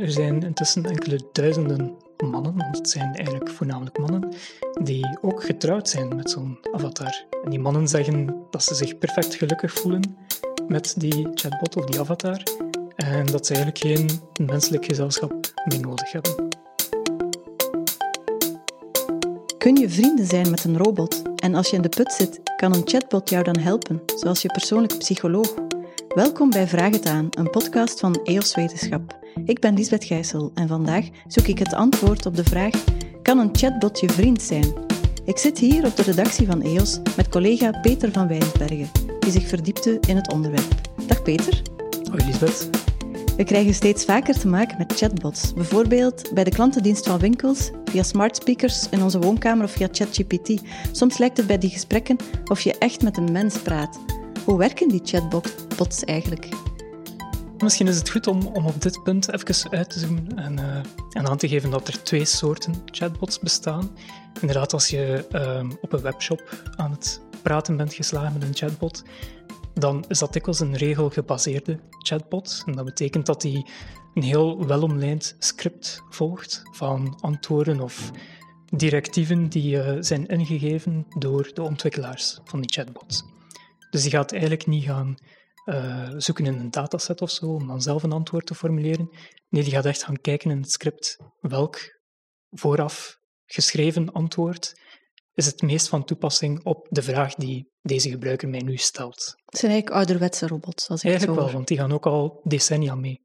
Er zijn intussen enkele duizenden mannen, want het zijn eigenlijk voornamelijk mannen, die ook getrouwd zijn met zo'n avatar. En die mannen zeggen dat ze zich perfect gelukkig voelen met die chatbot of die avatar en dat ze eigenlijk geen menselijk gezelschap meer nodig hebben. Kun je vrienden zijn met een robot? En als je in de put zit, kan een chatbot jou dan helpen, zoals je persoonlijke psycholoog? Welkom bij Vraag het aan, een podcast van EOS Wetenschap. Ik ben Lisbeth Gijssel en vandaag zoek ik het antwoord op de vraag: kan een chatbot je vriend zijn? Ik zit hier op de redactie van EOS met collega Peter van Wijnsbergen, die zich verdiepte in het onderwerp. Dag Peter. Hoi Lisbeth. We krijgen steeds vaker te maken met chatbots, bijvoorbeeld bij de klantendienst van winkels, via smart speakers in onze woonkamer of via ChatGPT. Soms lijkt het bij die gesprekken of je echt met een mens praat. Hoe werken die chatbots eigenlijk? Misschien is het goed om, om op dit punt even uit te zoomen en, en aan te geven dat er twee soorten chatbots bestaan. Inderdaad, als je uh, op een webshop aan het praten bent geslagen met een chatbot, dan is dat dikwijls een regelgebaseerde chatbot. En dat betekent dat hij een heel welomlijnd script volgt van antwoorden of directieven die uh, zijn ingegeven door de ontwikkelaars van die chatbot. Dus die gaat eigenlijk niet gaan uh, zoeken in een dataset of zo om dan zelf een antwoord te formuleren. Nee, die gaat echt gaan kijken in het script welk vooraf geschreven antwoord is het meest van toepassing op de vraag die deze gebruiker mij nu stelt. Het zijn eigenlijk ouderwetse robots, als ik Eigenlijk wel, want die gaan ook al decennia mee.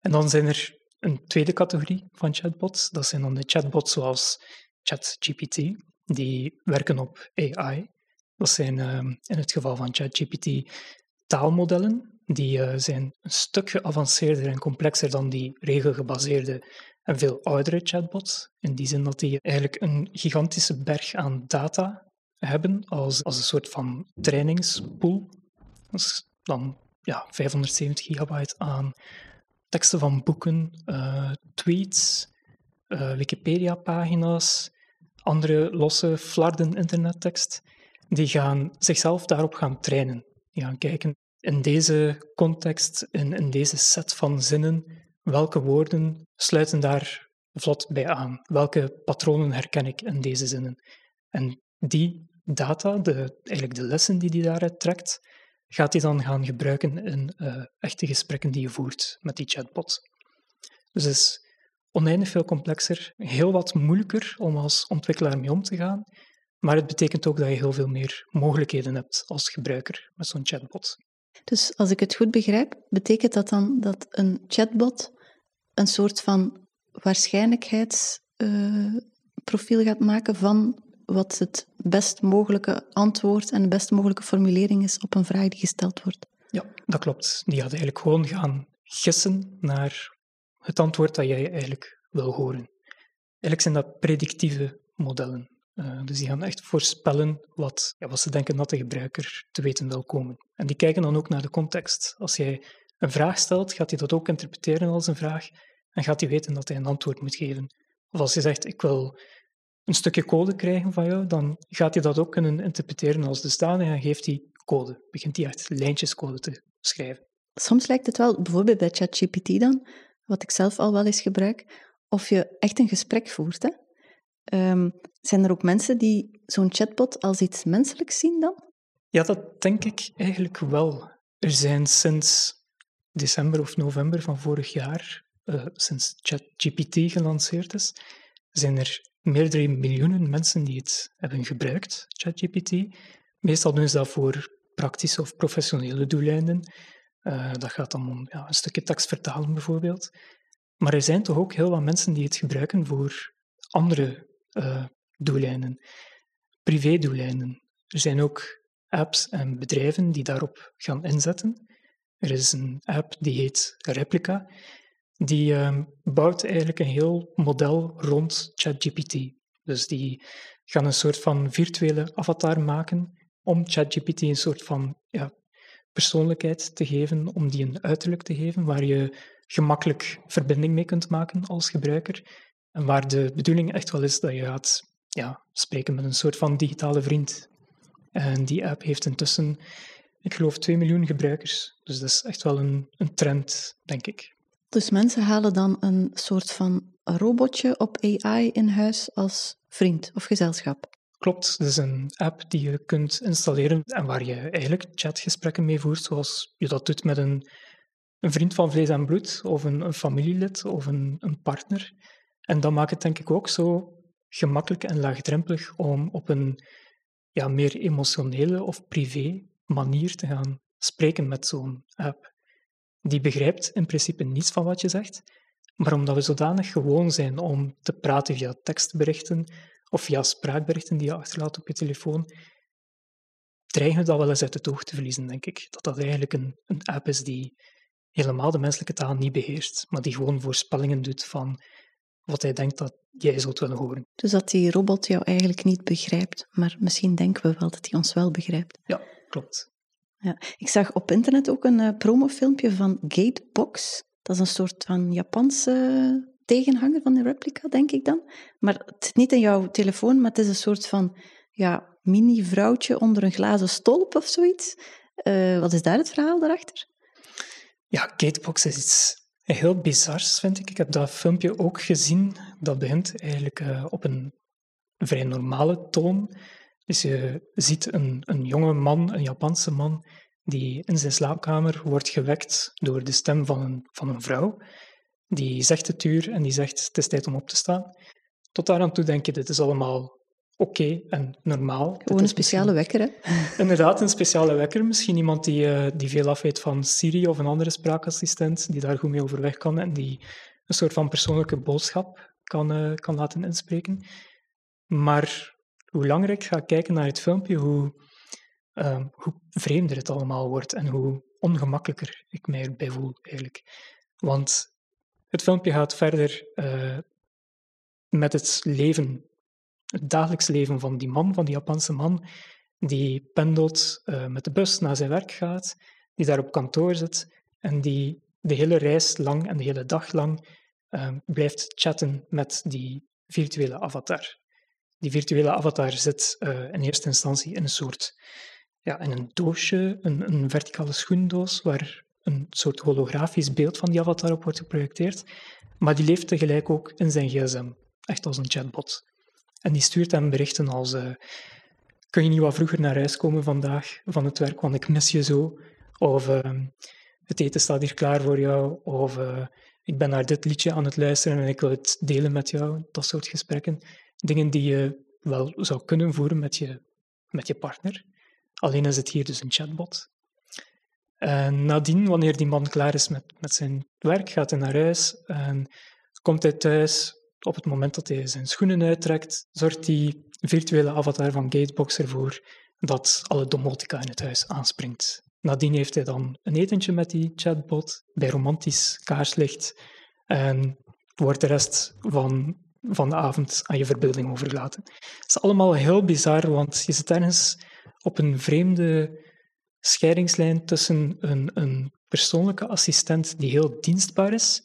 En dan zijn er een tweede categorie van chatbots. Dat zijn dan de chatbots zoals ChatGPT, die werken op AI. Dat zijn uh, in het geval van ChatGPT taalmodellen. Die uh, zijn een stuk geavanceerder en complexer dan die regelgebaseerde en veel oudere chatbots. In die zin dat die eigenlijk een gigantische berg aan data hebben als, als een soort van trainingspool. Dat is dan ja, 570 gigabyte aan teksten van boeken, uh, tweets, uh, Wikipedia-pagina's, andere losse flarden internettekst. Die gaan zichzelf daarop gaan trainen. Gaan kijken in deze context, in, in deze set van zinnen, welke woorden sluiten daar vlot bij aan? Welke patronen herken ik in deze zinnen? En die data, de, eigenlijk de lessen die hij daaruit trekt, gaat hij dan gaan gebruiken in uh, echte gesprekken die je voert met die chatbot. Dus het is oneindig veel complexer, heel wat moeilijker om als ontwikkelaar mee om te gaan, maar het betekent ook dat je heel veel meer mogelijkheden hebt als gebruiker met zo'n chatbot. Dus als ik het goed begrijp, betekent dat dan dat een chatbot een soort van waarschijnlijkheidsprofiel uh, gaat maken van wat het best mogelijke antwoord en de best mogelijke formulering is op een vraag die gesteld wordt. Ja, dat klopt. Die gaat eigenlijk gewoon gaan gissen naar het antwoord dat jij eigenlijk wil horen. Eigenlijk zijn dat predictieve modellen. Uh, dus die gaan echt voorspellen wat, ja, wat ze denken dat de gebruiker te weten wil komen. En die kijken dan ook naar de context. Als jij een vraag stelt, gaat hij dat ook interpreteren als een vraag en gaat hij weten dat hij een antwoord moet geven. Of als je zegt, ik wil een stukje code krijgen van jou, dan gaat hij dat ook kunnen interpreteren als dusdanig en geeft hij code. Begint hij echt lijntjescode te schrijven. Soms lijkt het wel, bijvoorbeeld bij ChatGPT dan, wat ik zelf al wel eens gebruik, of je echt een gesprek voert. Hè? Um, zijn er ook mensen die zo'n chatbot als iets menselijks zien dan? Ja, dat denk ik eigenlijk wel. Er zijn sinds december of november van vorig jaar, uh, sinds ChatGPT gelanceerd is, zijn er meerdere miljoenen mensen die het hebben gebruikt, ChatGPT. Meestal doen ze dat voor praktische of professionele doeleinden. Uh, dat gaat dan om ja, een stukje tekst vertalen bijvoorbeeld. Maar er zijn toch ook heel wat mensen die het gebruiken voor andere uh, doeleinden, privé-doeleinden. Er zijn ook apps en bedrijven die daarop gaan inzetten. Er is een app die heet Replica die uh, bouwt eigenlijk een heel model rond ChatGPT. Dus die gaan een soort van virtuele avatar maken om ChatGPT een soort van ja, persoonlijkheid te geven, om die een uiterlijk te geven, waar je gemakkelijk verbinding mee kunt maken als gebruiker. En waar de bedoeling echt wel is dat je gaat ja, spreken met een soort van digitale vriend. En die app heeft intussen, ik geloof, 2 miljoen gebruikers. Dus dat is echt wel een, een trend, denk ik. Dus mensen halen dan een soort van robotje op AI in huis als vriend of gezelschap. Klopt, het is een app die je kunt installeren en waar je eigenlijk chatgesprekken mee voert, zoals je dat doet met een, een vriend van vlees en bloed, of een, een familielid, of een, een partner. En dat maakt het denk ik ook zo gemakkelijk en laagdrempelig om op een ja, meer emotionele of privé manier te gaan spreken met zo'n app. Die begrijpt in principe niets van wat je zegt, maar omdat we zodanig gewoon zijn om te praten via tekstberichten of via spraakberichten die je achterlaat op je telefoon, dreigen we dat wel eens uit het oog te verliezen, denk ik. Dat dat eigenlijk een, een app is die helemaal de menselijke taal niet beheerst, maar die gewoon voorspellingen doet van wat hij denkt dat jij zult willen horen. Dus dat die robot jou eigenlijk niet begrijpt, maar misschien denken we wel dat hij ons wel begrijpt. Ja, klopt. Ja. Ik zag op internet ook een uh, promofilmpje van Gatebox. Dat is een soort van Japanse tegenhanger van de replica, denk ik dan. Maar het is niet in jouw telefoon, maar het is een soort van ja, mini-vrouwtje onder een glazen stolp of zoiets. Uh, wat is daar het verhaal daarachter? Ja, Gatebox is iets heel bizars, vind ik. Ik heb dat filmpje ook gezien. Dat begint eigenlijk uh, op een vrij normale toon. Dus je ziet een, een jonge man, een Japanse man, die in zijn slaapkamer wordt gewekt door de stem van een, van een vrouw. Die zegt het uur en die zegt het is tijd om op te staan. Tot daar aan toe denk je, dit is allemaal oké en normaal. Gewoon een speciale wekker, hè? Inderdaad, een speciale wekker. Misschien iemand die, uh, die veel afweet van Siri of een andere spraakassistent, die daar goed mee overweg kan en die een soort van persoonlijke boodschap kan, uh, kan laten inspreken. Maar hoe langer ik ga kijken naar het filmpje, hoe, uh, hoe vreemder het allemaal wordt en hoe ongemakkelijker ik mij erbij voel, eigenlijk. Want het filmpje gaat verder uh, met het leven, het dagelijks leven van die man, van die Japanse man, die pendelt uh, met de bus naar zijn werk gaat, die daar op kantoor zit en die de hele reis lang en de hele dag lang uh, blijft chatten met die virtuele avatar. Die virtuele avatar zit in eerste instantie in een soort ja, in een doosje, een, een verticale schoendoos, waar een soort holografisch beeld van die avatar op wordt geprojecteerd. Maar die leeft tegelijk ook in zijn gsm, echt als een chatbot. En die stuurt hem berichten als: uh, Kun je niet wat vroeger naar huis komen vandaag van het werk, want ik mis je zo? Of uh, het eten staat hier klaar voor jou. Of uh, ik ben naar dit liedje aan het luisteren en ik wil het delen met jou. Dat soort gesprekken. Dingen die je wel zou kunnen voeren met je, met je partner. Alleen is het hier dus een chatbot. En nadien, wanneer die man klaar is met, met zijn werk, gaat hij naar huis en komt hij thuis. Op het moment dat hij zijn schoenen uittrekt, zorgt die virtuele avatar van Gatebox ervoor dat alle domotica in het huis aanspringt. Nadien heeft hij dan een etentje met die chatbot bij romantisch kaarslicht en wordt de rest van, van de avond aan je verbeelding overgelaten. Het is allemaal heel bizar, want je zit ergens op een vreemde scheidingslijn tussen een, een persoonlijke assistent die heel dienstbaar is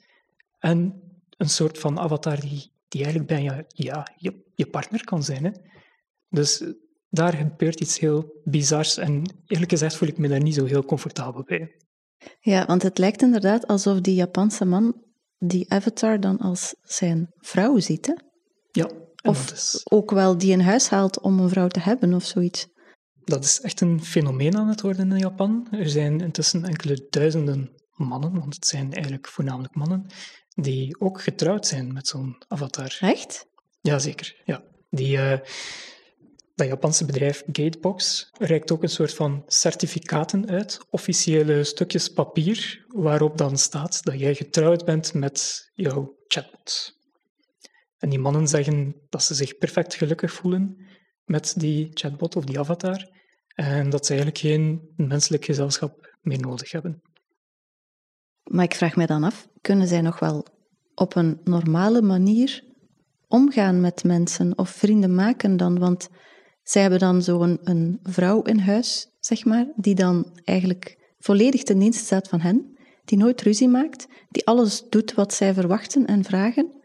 en een soort van avatar die, die eigenlijk bijna ja, je, je partner kan zijn. Hè? Dus daar gebeurt iets heel bizars en eerlijk gezegd voel ik me daar niet zo heel comfortabel bij. Ja, want het lijkt inderdaad alsof die Japanse man die avatar dan als zijn vrouw ziet. Hè? Ja. Of ook wel die in huis haalt om een vrouw te hebben of zoiets dat is echt een fenomeen aan het worden in Japan. Er zijn intussen enkele duizenden mannen, want het zijn eigenlijk voornamelijk mannen, die ook getrouwd zijn met zo'n avatar. Echt? Jazeker, ja. Die, uh, dat Japanse bedrijf Gatebox reikt ook een soort van certificaten uit, officiële stukjes papier, waarop dan staat dat jij getrouwd bent met jouw chatbot. En die mannen zeggen dat ze zich perfect gelukkig voelen met die chatbot of die avatar. En dat ze eigenlijk geen menselijk gezelschap meer nodig hebben. Maar ik vraag me dan af, kunnen zij nog wel op een normale manier omgaan met mensen of vrienden maken dan? Want zij hebben dan zo'n een vrouw in huis, zeg maar, die dan eigenlijk volledig ten dienste staat van hen, die nooit ruzie maakt, die alles doet wat zij verwachten en vragen.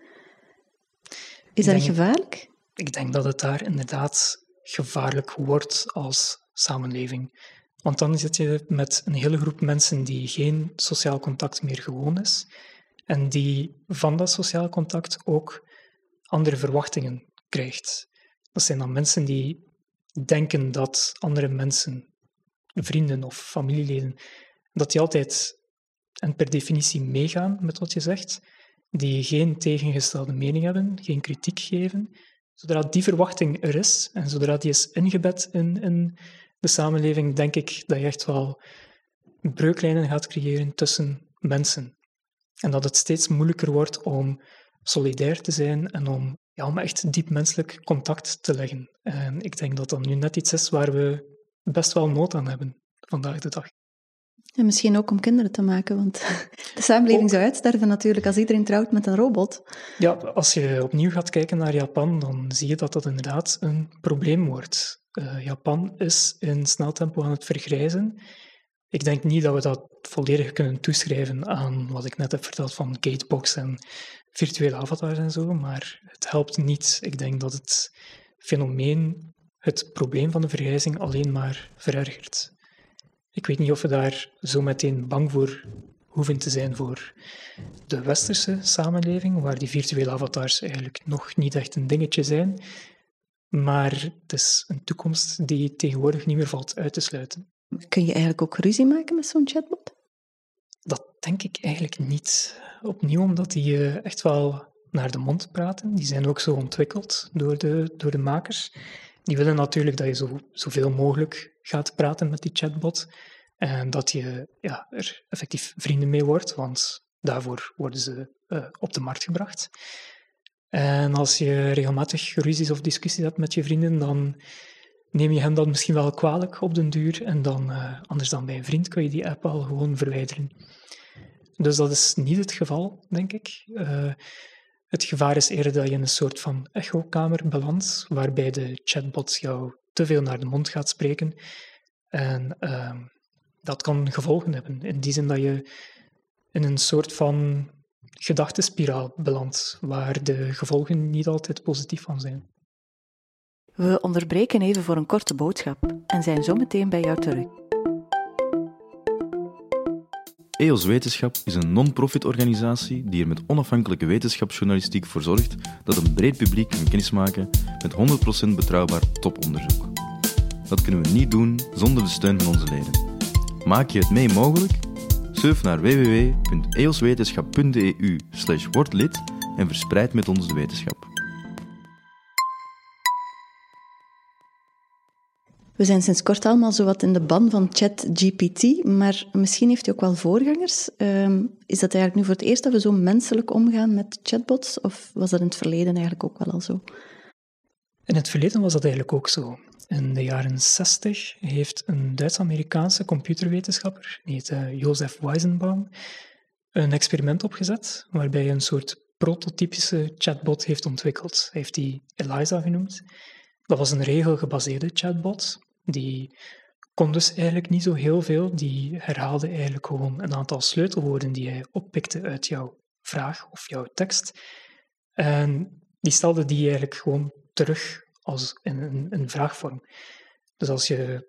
Is dat gevaarlijk? Ik denk dat het daar inderdaad gevaarlijk wordt als samenleving. Want dan zit je met een hele groep mensen die geen sociaal contact meer gewoon is. En die van dat sociaal contact ook andere verwachtingen krijgt. Dat zijn dan mensen die denken dat andere mensen, vrienden of familieleden, dat die altijd en per definitie meegaan met wat je zegt, die geen tegengestelde mening hebben, geen kritiek geven. Zodra die verwachting er is en zodra die is ingebed in, de samenleving, denk ik dat je echt wel breuklijnen gaat creëren tussen mensen. En dat het steeds moeilijker wordt om solidair te zijn en om, ja, om echt diep menselijk contact te leggen. En ik denk dat dat nu net iets is waar we best wel nood aan hebben vandaag de dag. En misschien ook om kinderen te maken, want de samenleving zou uitsterven natuurlijk als iedereen trouwt met een robot. Ja, als je opnieuw gaat kijken naar Japan, dan zie je dat dat inderdaad een probleem wordt. Uh, Japan is in snel tempo aan het vergrijzen. Ik denk niet dat we dat volledig kunnen toeschrijven aan wat ik net heb verteld van gatebox en virtuele avatars en zo, maar het helpt niet. Ik denk dat het fenomeen, het probleem van de vergrijzing alleen maar verergert. Ik weet niet of we daar zo meteen bang voor hoeven te zijn voor de westerse samenleving, waar die virtuele avatars eigenlijk nog niet echt een dingetje zijn. Maar het is een toekomst die tegenwoordig niet meer valt uit te sluiten. Kun je eigenlijk ook ruzie maken met zo'n chatbot? Dat denk ik eigenlijk niet. Opnieuw omdat die eh, echt wel naar de mond praten. Die zijn ook zo ontwikkeld door de, door de makers. Die willen natuurlijk dat je zo, zoveel mogelijk gaat praten met die chatbot. En dat je ja, er effectief vrienden mee wordt, want daarvoor worden ze uh, op de markt gebracht. En als je regelmatig ruzies of discussies hebt met je vrienden, dan neem je hem dat misschien wel kwalijk op den duur. En dan, uh, anders dan bij een vriend, kun je die app al gewoon verwijderen. Dus dat is niet het geval, denk ik. Uh, het gevaar is eerder dat je in een soort van echokamer belandt, waarbij de chatbot jou te veel naar de mond gaat spreken. En uh, dat kan gevolgen hebben. In die zin dat je in een soort van gedachtenspiraal belandt, waar de gevolgen niet altijd positief van zijn. We onderbreken even voor een korte boodschap en zijn zo meteen bij jou terug. EOS Wetenschap is een non-profit organisatie die er met onafhankelijke wetenschapsjournalistiek voor zorgt dat een breed publiek kan kennismaken met 100% betrouwbaar toponderzoek. Dat kunnen we niet doen zonder de steun van onze leden. Maak je het mee mogelijk? Surf naar www.eoswetenschap.eu wordlid en verspreid met ons de wetenschap. We zijn sinds kort allemaal zo wat in de ban van ChatGPT, maar misschien heeft hij ook wel voorgangers. Um, is dat eigenlijk nu voor het eerst dat we zo menselijk omgaan met chatbots, of was dat in het verleden eigenlijk ook wel al zo? In het verleden was dat eigenlijk ook zo. In de jaren 60 heeft een Duits-Amerikaanse computerwetenschapper, die Josef Weizenbaum, een experiment opgezet waarbij hij een soort prototypische chatbot heeft ontwikkeld. Hij heeft die Eliza genoemd. Dat was een regelgebaseerde chatbot. Die kon dus eigenlijk niet zo heel veel. Die herhaalde eigenlijk gewoon een aantal sleutelwoorden die hij oppikte uit jouw vraag of jouw tekst. En die stelde die eigenlijk gewoon terug als in een, een vraagvorm. Dus als je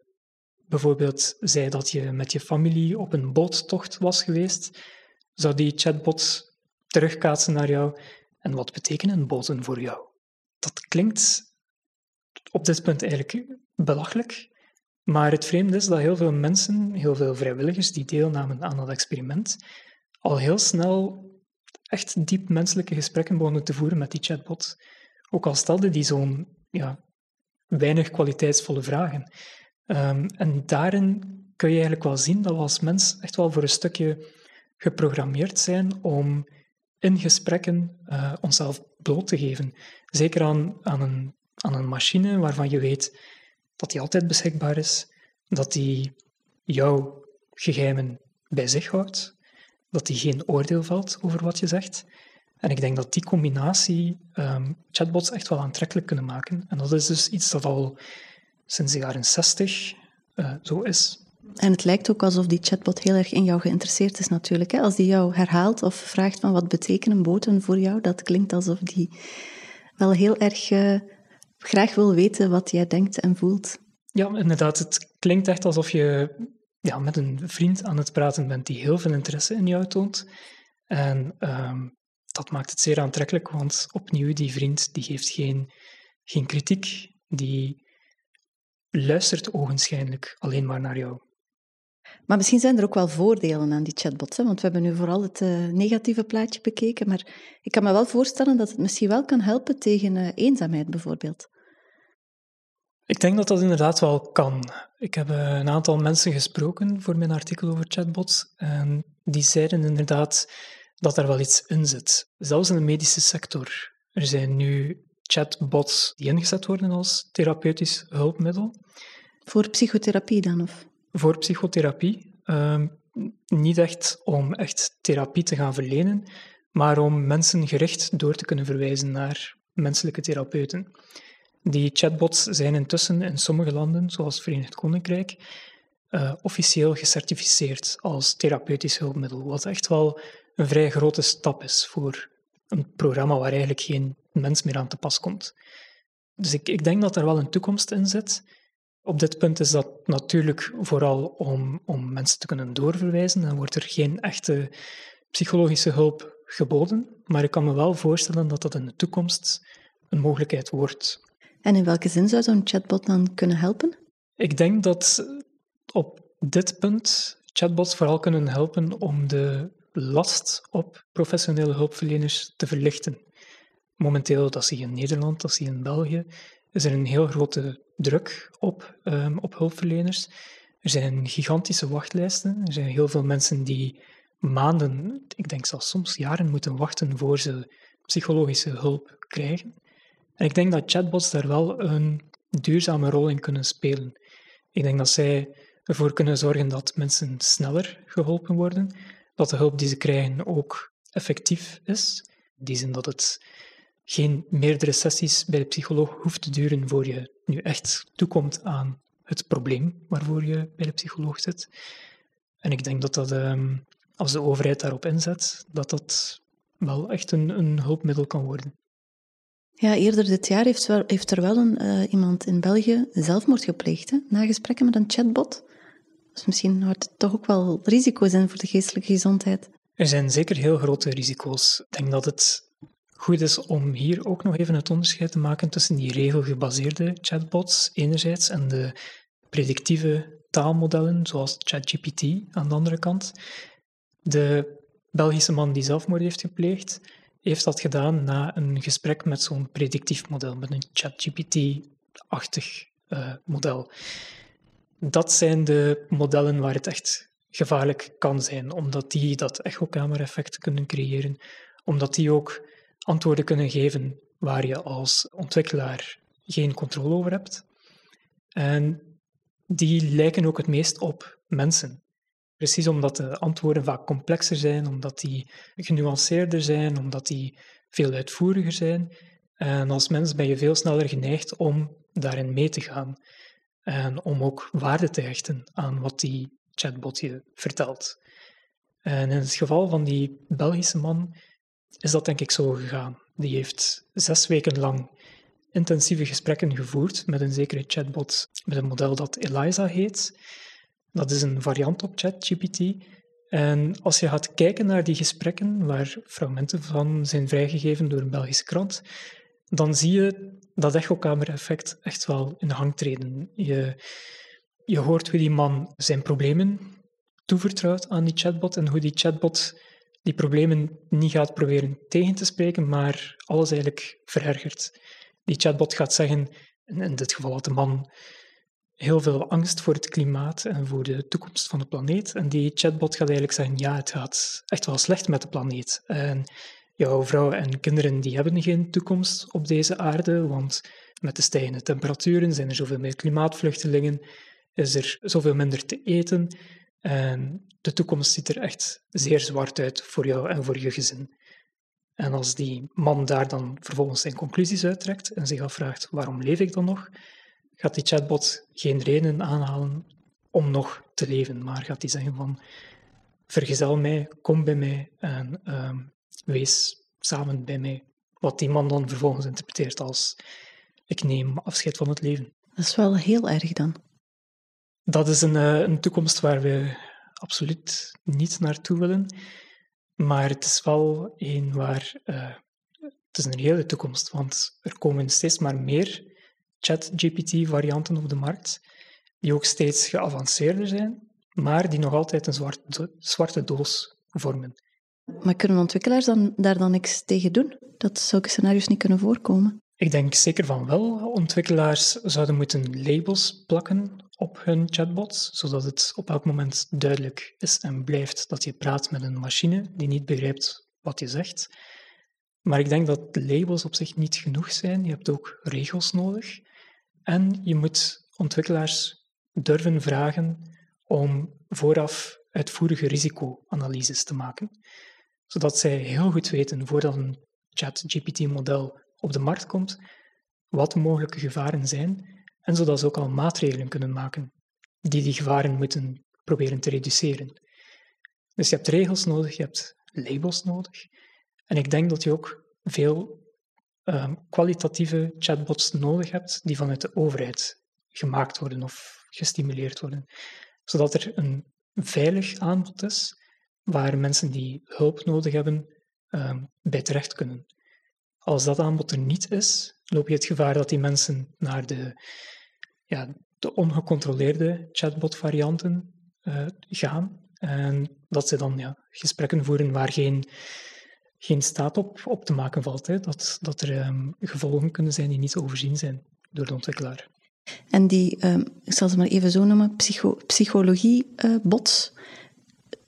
bijvoorbeeld zei dat je met je familie op een boottocht was geweest, zou die chatbot terugkaatsen naar jou. En wat betekenen boten voor jou? Dat klinkt op dit punt eigenlijk belachelijk, maar het vreemde is dat heel veel mensen, heel veel vrijwilligers die deelnamen aan dat experiment, al heel snel echt diep menselijke gesprekken begonnen te voeren met die chatbot. Ook al stelde die zo'n ja, weinig kwaliteitsvolle vragen. Um, en daarin kun je eigenlijk wel zien dat we als mens echt wel voor een stukje geprogrammeerd zijn om in gesprekken uh, onszelf bloot te geven. Zeker aan, aan, een, aan een machine waarvan je weet dat die altijd beschikbaar is, dat die jouw geheimen bij zich houdt, dat die geen oordeel valt over wat je zegt. En ik denk dat die combinatie um, chatbots echt wel aantrekkelijk kunnen maken. En dat is dus iets dat al sinds de jaren 60 uh, zo is. En het lijkt ook alsof die chatbot heel erg in jou geïnteresseerd is natuurlijk. Hè? Als die jou herhaalt of vraagt van wat betekenen boten voor jou, dat klinkt alsof die wel heel erg uh, graag wil weten wat jij denkt en voelt. Ja, inderdaad. Het klinkt echt alsof je ja, met een vriend aan het praten bent die heel veel interesse in jou toont. En ehm, dat maakt het zeer aantrekkelijk, want opnieuw, die vriend die geeft geen, geen kritiek, die luistert ogenschijnlijk alleen maar naar jou. Maar misschien zijn er ook wel voordelen aan die chatbots, hè? want we hebben nu vooral het uh, negatieve plaatje bekeken, maar ik kan me wel voorstellen dat het misschien wel kan helpen tegen uh, eenzaamheid bijvoorbeeld. Ik denk dat dat inderdaad wel kan. Ik heb uh, een aantal mensen gesproken voor mijn artikel over chatbots en die zeiden inderdaad dat er wel iets in zit. Zelfs in de medische sector. Er zijn nu chatbots die ingezet worden als therapeutisch hulpmiddel. Voor psychotherapie dan? Of? Voor psychotherapie. Uh, niet echt om echt therapie te gaan verlenen, maar om mensen gericht door te kunnen verwijzen naar menselijke therapeuten. Die chatbots zijn intussen in sommige landen, zoals het Verenigd Koninkrijk, uh, officieel gecertificeerd als therapeutisch hulpmiddel, wat echt wel een vrij grote stap is voor een programma waar eigenlijk geen mens meer aan te pas komt. Dus ik, ik denk dat er wel een toekomst in zit. Op dit punt is dat natuurlijk vooral om, om mensen te kunnen doorverwijzen. Dan wordt er geen echte psychologische hulp geboden. Maar ik kan me wel voorstellen dat dat in de toekomst een mogelijkheid wordt. En in welke zin zou zo'n chatbot dan kunnen helpen? Ik denk dat op dit punt chatbots vooral kunnen helpen om de last op professionele hulpverleners te verlichten. Momenteel, dat zie je in Nederland, dat zie je in België, is er een heel grote druk op, um, op hulpverleners. Er zijn gigantische wachtlijsten. Er zijn heel veel mensen die maanden, ik denk zelfs soms jaren, moeten wachten voor ze psychologische hulp krijgen. En ik denk dat chatbots daar wel een duurzame rol in kunnen spelen. Ik denk dat zij ervoor kunnen zorgen dat mensen sneller geholpen worden, dat de hulp die ze krijgen ook effectief is. In die zin dat het geen meerdere sessies bij de psycholoog hoeft te duren voor je nu echt toekomt aan het probleem waarvoor je bij de psycholoog zit. En ik denk dat dat, ehm, als de overheid daarop inzet, dat dat wel echt een, een hulpmiddel kan worden. Ja, eerder dit jaar heeft, wel, heeft er wel een, uh, iemand in België zelfmoord gepleegd, na gesprekken met een chatbot. Dus misschien houdt het toch ook wel risico's in voor de geestelijke gezondheid. Er zijn zeker heel grote risico's. Ik denk dat het goed is om hier ook nog even het onderscheid te maken tussen die regelgebaseerde chatbots enerzijds en de predictieve taalmodellen zoals ChatGPT aan de andere kant. De Belgische man die zelfmoord heeft gepleegd, heeft dat gedaan na een gesprek met zo'n predictief model, met een ChatGPT-achtig uh, model. Dat zijn de modellen waar het echt gevaarlijk kan zijn, omdat die dat echokamereffect kunnen creëren, omdat die ook antwoorden kunnen geven waar je als ontwikkelaar geen controle over hebt. En die lijken ook het meest op mensen. Precies omdat de antwoorden vaak complexer zijn, omdat die genuanceerder zijn, omdat die veel uitvoeriger zijn. En als mens ben je veel sneller geneigd om daarin mee te gaan. En om ook waarde te hechten aan wat die chatbot je vertelt. En in het geval van die Belgische man is dat denk ik zo gegaan. Die heeft zes weken lang intensieve gesprekken gevoerd met een zekere chatbot, met een model dat Eliza heet. Dat is een variant op ChatGPT. En als je gaat kijken naar die gesprekken, waar fragmenten van zijn vrijgegeven door een Belgische krant, dan zie je dat echokamer-effect echt wel in hang treden. Je, je hoort hoe die man zijn problemen toevertrouwt aan die chatbot en hoe die chatbot die problemen niet gaat proberen tegen te spreken, maar alles eigenlijk verergert. Die chatbot gaat zeggen, in dit geval had de man heel veel angst voor het klimaat en voor de toekomst van de planeet. En die chatbot gaat eigenlijk zeggen, ja, het gaat echt wel slecht met de planeet. En jouw vrouw en kinderen die hebben geen toekomst op deze aarde, want met de stijgende temperaturen zijn er zoveel meer klimaatvluchtelingen, is er zoveel minder te eten. En de toekomst ziet er echt zeer zwart uit voor jou en voor je gezin. En als die man daar dan vervolgens zijn conclusies uittrekt en zich afvraagt waarom leef ik dan nog, gaat die chatbot geen reden aanhalen om nog te leven, maar gaat hij zeggen van vergezel mij, kom bij mij en uh, wees samen bij mij. Wat die man dan vervolgens interpreteert als ik neem afscheid van het leven. Dat is wel heel erg dan. Dat is een, uh, een toekomst waar we absoluut niet naartoe willen. maar het is wel een waar... Uh, het is een hele toekomst, want er komen steeds maar meer ChatGPT-varianten op de markt, die ook steeds geavanceerder zijn, maar die nog altijd een zwarte, zwarte doos vormen. Maar kunnen ontwikkelaars dan, daar dan niks tegen doen? Dat zulke scenario's niet kunnen voorkomen? Ik denk zeker van wel. Ontwikkelaars zouden moeten labels plakken op hun chatbots, zodat het op elk moment duidelijk is en blijft dat je praat met een machine die niet begrijpt wat je zegt. Maar ik denk dat labels op zich niet genoeg zijn. Je hebt ook regels nodig. En je moet ontwikkelaars durven vragen om vooraf uitvoerige risicoanalyses te maken, zodat zij heel goed weten voordat een ChatGPT-model op de markt komt, wat mogelijke gevaren zijn, en zodat ze ook al maatregelen kunnen maken die die gevaren moeten proberen te reduceren. Dus je hebt regels nodig, je hebt labels nodig. En ik denk dat je ook veel um, kwalitatieve chatbots nodig hebt die vanuit de overheid gemaakt worden of gestimuleerd worden. Zodat er een veilig aanbod is waar mensen die hulp nodig hebben um, bij terecht kunnen. Als dat aanbod er niet is, loop je het gevaar dat die mensen naar de, ja, de ongecontroleerde chatbot-varianten uh, gaan en dat ze dan ja, gesprekken voeren waar geen, geen staat op, op te maken valt. Hè. Dat, dat er um, gevolgen kunnen zijn die niet overzien zijn door de ontwikkelaar. En die, um, ik zal ze maar even zo noemen, psycho psychologie-bots, uh,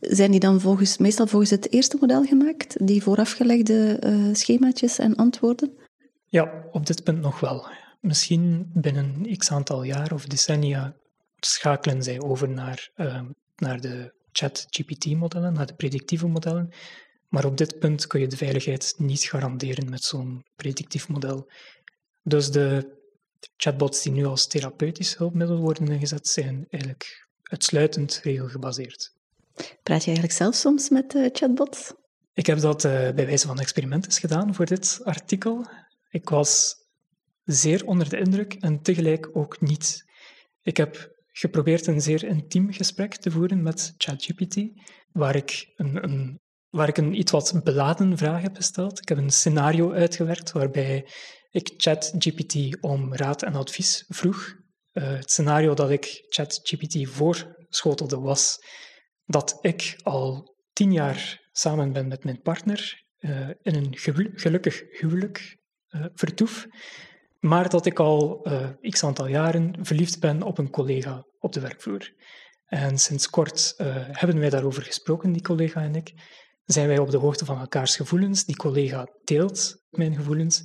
zijn die dan volgens, meestal volgens het eerste model gemaakt, die voorafgelegde uh, schemaatjes en antwoorden? Ja, op dit punt nog wel. Misschien binnen x aantal jaar of decennia schakelen zij over naar, uh, naar de chat-GPT-modellen, naar de predictieve modellen. Maar op dit punt kun je de veiligheid niet garanderen met zo'n predictief model. Dus de chatbots die nu als therapeutisch hulpmiddel worden ingezet, zijn eigenlijk uitsluitend regelgebaseerd. Praat je eigenlijk zelf soms met uh, chatbots? Ik heb dat uh, bij wijze van experiment gedaan voor dit artikel. Ik was zeer onder de indruk en tegelijk ook niet. Ik heb geprobeerd een zeer intiem gesprek te voeren met ChatGPT, waar ik een, waar ik een iets wat beladen vraag heb gesteld. Ik heb een scenario uitgewerkt waarbij ik ChatGPT om raad en advies vroeg. Uh, het scenario dat ik ChatGPT voorschotelde was dat ik al tien jaar samen ben met mijn partner uh, in een gelukkig huwelijk uh, vertoef, maar dat ik al x aantal jaren verliefd ben op een collega op de werkvloer. En sinds kort hebben wij daarover gesproken, die collega en ik. Zijn wij op de hoogte van elkaars gevoelens? Die collega deelt mijn gevoelens.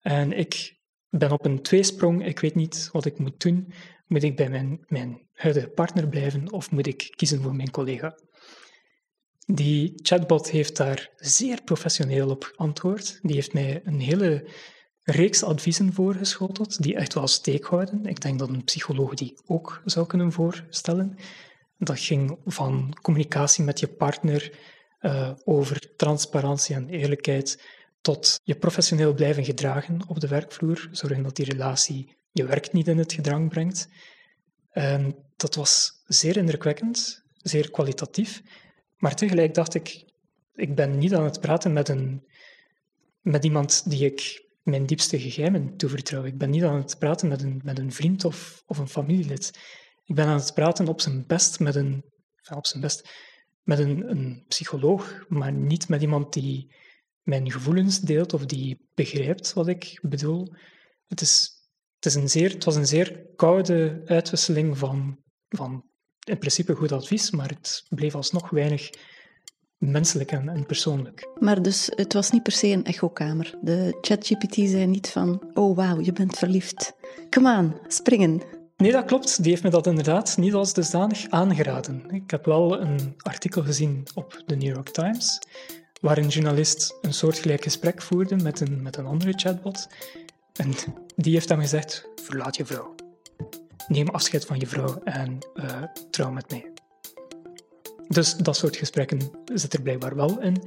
En ik ben op een tweesprong. Ik weet niet wat ik moet doen. Moet ik bij mijn, huidige partner blijven of moet ik kiezen voor mijn collega? Die chatbot heeft daar zeer professioneel op geantwoord. Die heeft mij een hele reeks adviezen voorgeschoteld die echt wel steek houden. Ik denk dat een psycholoog die ook zou kunnen voorstellen. Dat ging van communicatie met je partner uh, over transparantie en eerlijkheid tot je professioneel blijven gedragen op de werkvloer, zorgen dat die relatie je werk niet in het gedrang brengt. En dat was zeer indrukwekkend, zeer kwalitatief, maar tegelijk dacht ik, ik ben niet aan het praten met, een, met iemand die ik mijn diepste geheimen toevertrouw. Ik ben niet aan het praten met een, met een vriend of, of een familielid. Ik ben aan het praten op zijn best met een, op zijn best, met een, een psycholoog, maar niet met iemand die mijn gevoelens deelt of die begrijpt wat ik bedoel. Het, is, het, is een zeer, het was een zeer koude uitwisseling van, van in principe goed advies, maar het bleef alsnog weinig menselijk en, en, persoonlijk. Maar dus het was niet per se een echokamer. De ChatGPT zei niet van, oh wauw, je bent verliefd. Kom aan, springen. Nee, dat klopt. Die heeft me dat inderdaad niet als dusdanig aangeraden. Ik heb wel een artikel gezien op de New York Times waar een journalist een soortgelijk gesprek voerde met een, met een andere chatbot. En die heeft dan gezegd, verlaat je vrouw. Neem afscheid van je vrouw en uh, trouw met mij. Dus dat soort gesprekken zit er blijkbaar wel in.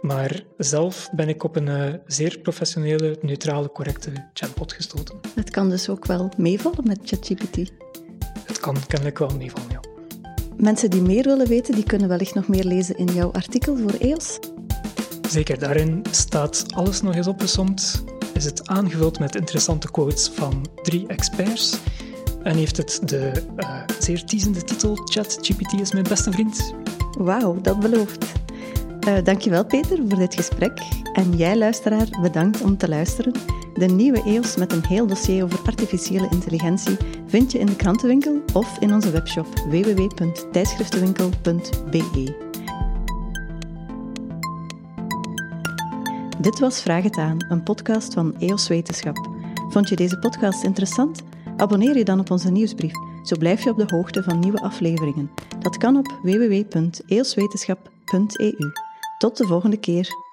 Maar zelf ben ik op een uh, zeer professionele, neutrale, correcte chatbot gestoten. Het kan dus ook wel meevallen met ChatGPT? Het kan kennelijk wel meevallen, ja. Mensen die meer willen weten, die kunnen wellicht nog meer lezen in jouw artikel voor EOS. Zeker, daarin staat alles nog eens opgesomd. Is het aangevuld met interessante quotes van drie experts. En heeft het de uh, zeer teasende titel ChatGPT is mijn beste vriend. Wauw, dat belooft. Uh, dankjewel Peter voor dit gesprek. En jij luisteraar, bedankt om te luisteren. De nieuwe EOS met een heel dossier over artificiële intelligentie vind je in de krantenwinkel of in onze webshop www.tijdschriftenwinkel.be. Dit was Vraag het aan, een podcast van EOS Wetenschap. Vond je deze podcast interessant? Abonneer je dan op onze nieuwsbrief, zo blijf je op de hoogte van nieuwe afleveringen. Dat kan op www.eoswetenschap.eu. Tot de volgende keer.